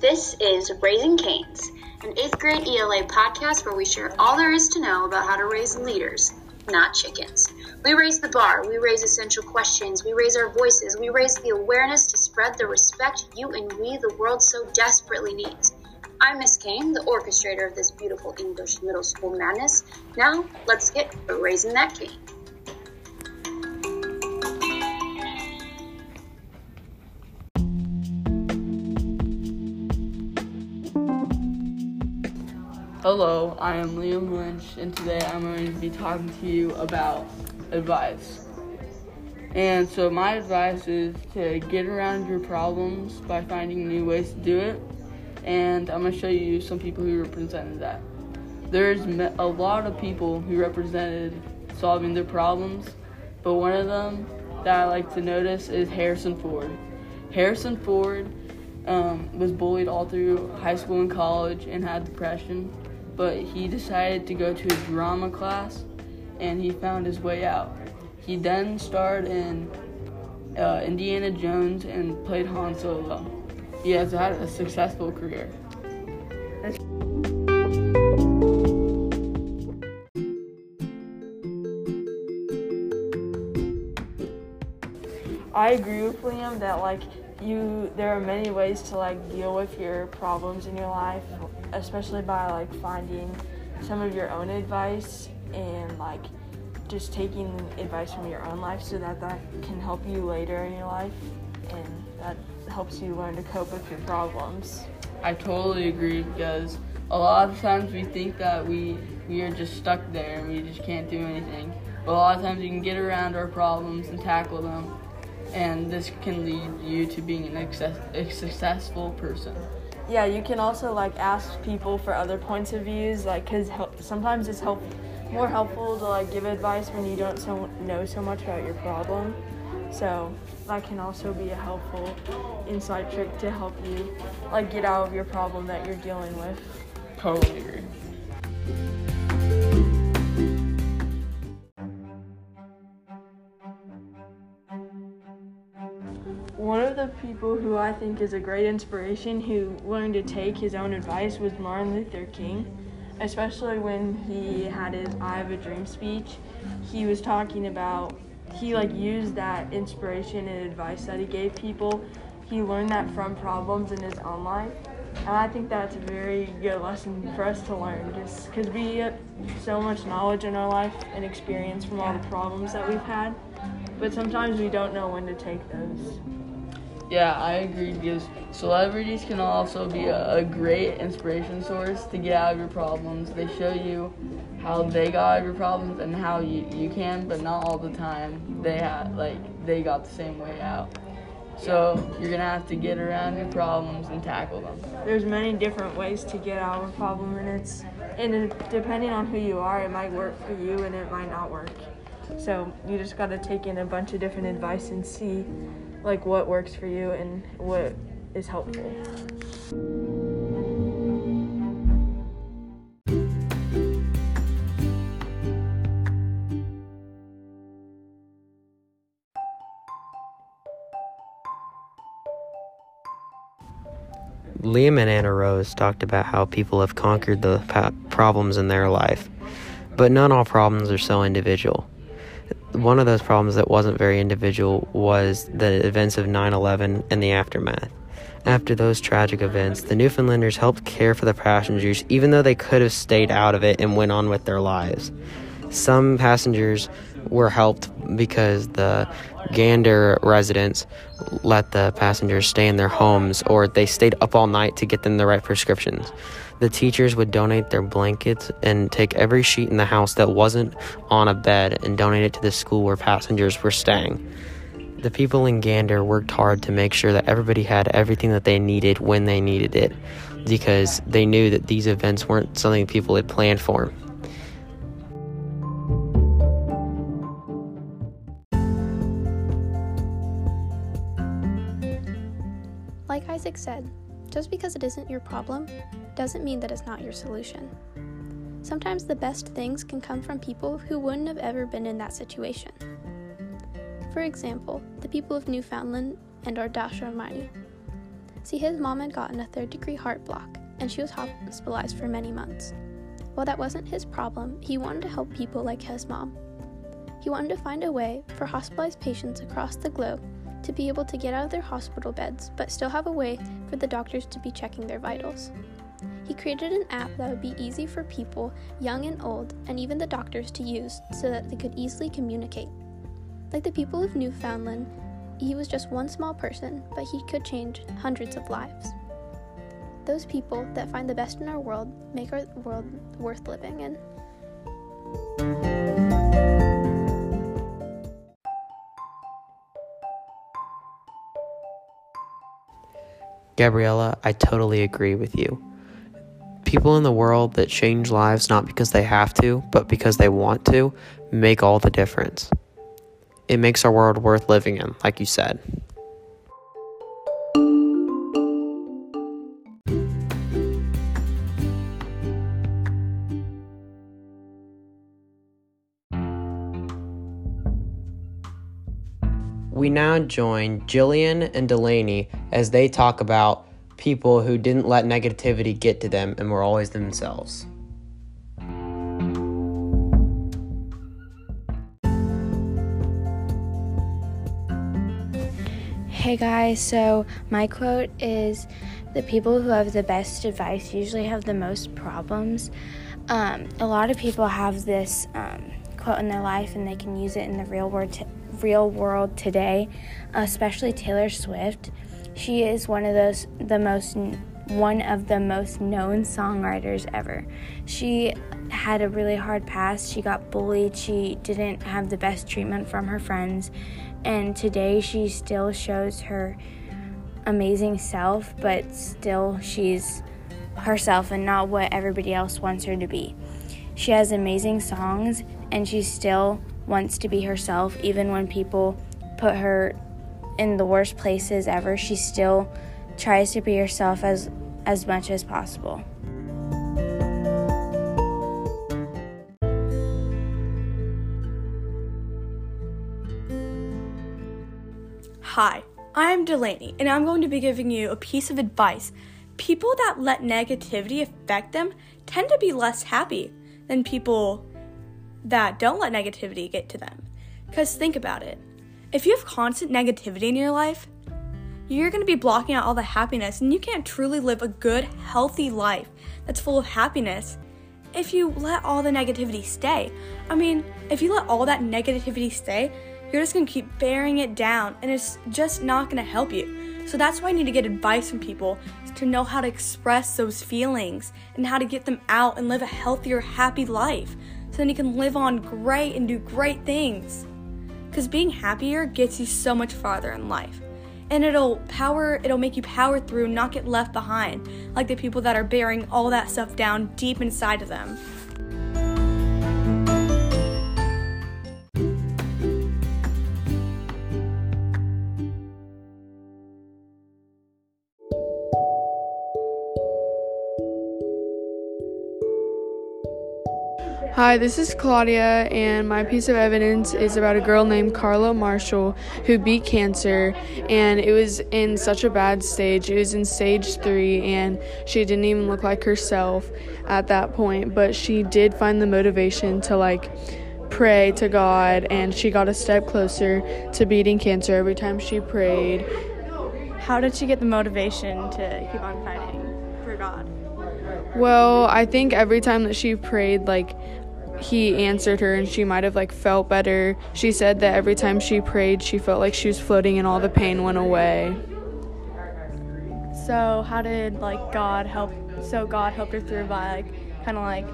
This is Raising Canes, an eighth grade ELA podcast where we share all there is to know about how to raise leaders, not chickens. We raise the bar, we raise essential questions, we raise our voices, we raise the awareness to spread the respect you and we, the world, so desperately needs. I'm Miss Kane, the orchestrator of this beautiful English middle school madness. Now, let's get raising that cane. Hello, I am Liam Lynch, and today I'm going to be talking to you about advice. And so, my advice is to get around your problems by finding new ways to do it. And I'm going to show you some people who represented that. There's a lot of people who represented solving their problems, but one of them that I like to notice is Harrison Ford. Harrison Ford um, was bullied all through high school and college and had depression but he decided to go to a drama class and he found his way out. He then starred in uh, Indiana Jones and played Han Solo. He has had a successful career. I agree with Liam that like you there are many ways to like deal with your problems in your life especially by like finding some of your own advice and like just taking advice from your own life so that that can help you later in your life and that helps you learn to cope with your problems i totally agree because a lot of times we think that we we are just stuck there and we just can't do anything but a lot of times you can get around our problems and tackle them and this can lead you to being an excess, a successful person. Yeah, you can also like ask people for other points of views, like because sometimes it's help more helpful to like give advice when you don't so, know so much about your problem. So that can also be a helpful inside trick to help you like get out of your problem that you're dealing with. Totally agree. One of the people who I think is a great inspiration who learned to take his own advice was Martin Luther King, especially when he had his I Have a Dream speech. He was talking about, he like used that inspiration and advice that he gave people. He learned that from problems in his own life. And I think that's a very good lesson for us to learn just because we get so much knowledge in our life and experience from all the problems that we've had. But sometimes we don't know when to take those. Yeah, I agree because celebrities can also be a, a, great inspiration source to get out of your problems. They show you how they got out of your problems and how you, you can, but not all the time. They had like they got the same way out. So you're gonna have to get around your problems and tackle them. There's many different ways to get out of a problem, and it's and depending on who you are, it might work for you and it might not work. So you just gotta take in a bunch of different advice and see like what works for you and what is helpful. Liam and Anna Rose talked about how people have conquered the problems in their life, but not all problems are so individual one of those problems that wasn't very individual was the events of 9 11 and the aftermath. After those tragic events, the Newfoundlanders helped care for the passengers even though they could have stayed out of it and went on with their lives. Some passengers were helped because the Gander residents let the passengers stay in their homes or they stayed up all night to get them the right prescriptions. The teachers would donate their blankets and take every sheet in the house that wasn't on a bed and donate it to the school where passengers were staying. The people in Gander worked hard to make sure that everybody had everything that they needed when they needed it because they knew that these events weren't something people had planned for. Isaac said, just because it isn't your problem doesn't mean that it's not your solution. Sometimes the best things can come from people who wouldn't have ever been in that situation. For example, the people of Newfoundland and our Dasha Almighty. See, his mom had gotten a third degree heart block, and she was hospitalized for many months. While that wasn't his problem, he wanted to help people like his mom. He wanted to find a way for hospitalized patients across the globe to be able to get out of their hospital beds, but still have a way for the doctors to be checking their vitals. He created an app that would be easy for people, young and old, and even the doctors to use so that they could easily communicate. Like the people of Newfoundland, he was just one small person, but he could change hundreds of lives. Those people that find the best in our world make our world worth living in. Gabriella, I totally agree with you. People in the world that change lives not because they have to, but because they want to, make all the difference. It makes our world worth living in, like you said. We now join Jillian and Delaney as they talk about people who didn't let negativity get to them and were always themselves. Hey guys, so my quote is the people who have the best advice usually have the most problems. Um, a lot of people have this um, quote in their life and they can use it in the real world, t- real world today, especially Taylor Swift. She is one of those the most one of the most known songwriters ever. She had a really hard past. She got bullied. She didn't have the best treatment from her friends and today she still shows her amazing self, but still she's herself and not what everybody else wants her to be. She has amazing songs and she's still wants to be herself even when people put her in the worst places ever. She still tries to be herself as as much as possible. Hi, I'm Delaney, and I'm going to be giving you a piece of advice. People that let negativity affect them tend to be less happy than people that don't let negativity get to them. Because think about it if you have constant negativity in your life, you're going to be blocking out all the happiness, and you can't truly live a good, healthy life that's full of happiness if you let all the negativity stay. I mean, if you let all that negativity stay, you're just gonna keep bearing it down and it's just not gonna help you. So that's why I need to get advice from people to know how to express those feelings and how to get them out and live a healthier, happy life. Then you can live on great and do great things. Because being happier gets you so much farther in life. And it'll power, it'll make you power through not get left behind, like the people that are bearing all that stuff down deep inside of them. Hi, this is Claudia, and my piece of evidence is about a girl named Carla Marshall who beat cancer, and it was in such a bad stage. It was in stage three, and she didn't even look like herself at that point, but she did find the motivation to like pray to God, and she got a step closer to beating cancer every time she prayed. How did she get the motivation to keep on fighting for God? Well, I think every time that she prayed, like he answered her and she might have like felt better. She said that every time she prayed, she felt like she was floating and all the pain went away. So, how did like God help so God helped her through by like kind of like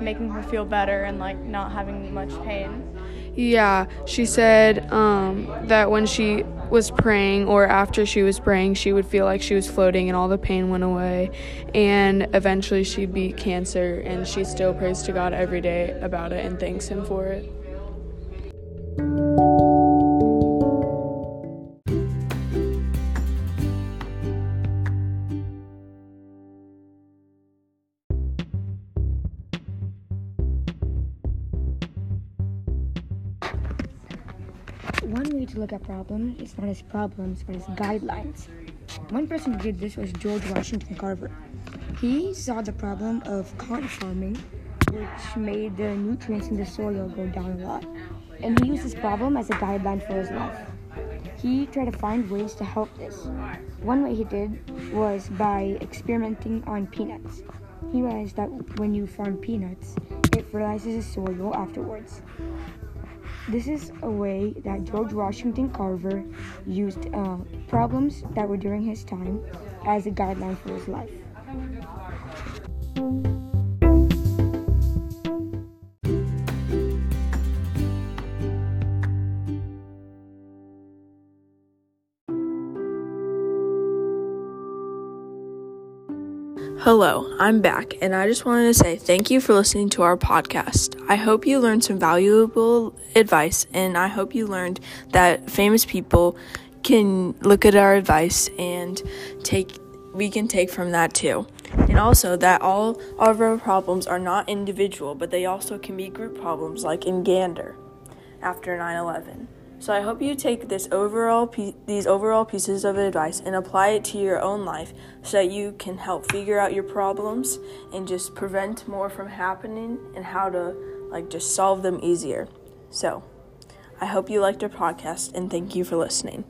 making her feel better and like not having much pain? Yeah, she said um, that when she was praying or after she was praying, she would feel like she was floating and all the pain went away. And eventually she beat cancer and she still prays to God every day about it and thanks Him for it. To look at problems It's not as problems but as guidelines. One person who did this was George Washington Carver. He saw the problem of cotton farming, which made the nutrients in the soil go down a lot. And he used this problem as a guideline for his life. He tried to find ways to help this. One way he did was by experimenting on peanuts. He realized that when you farm peanuts, it fertilizes the soil afterwards. This is a way that George Washington Carver used uh, problems that were during his time as a guideline for his life. Hello, I'm back, and I just wanted to say thank you for listening to our podcast. I hope you learned some valuable advice, and I hope you learned that famous people can look at our advice and take we can take from that too. And also that all of our problems are not individual, but they also can be group problems like in Gander after 9/11. So I hope you take this overall pe- these overall pieces of advice and apply it to your own life so that you can help figure out your problems and just prevent more from happening and how to like just solve them easier. So, I hope you liked our podcast and thank you for listening.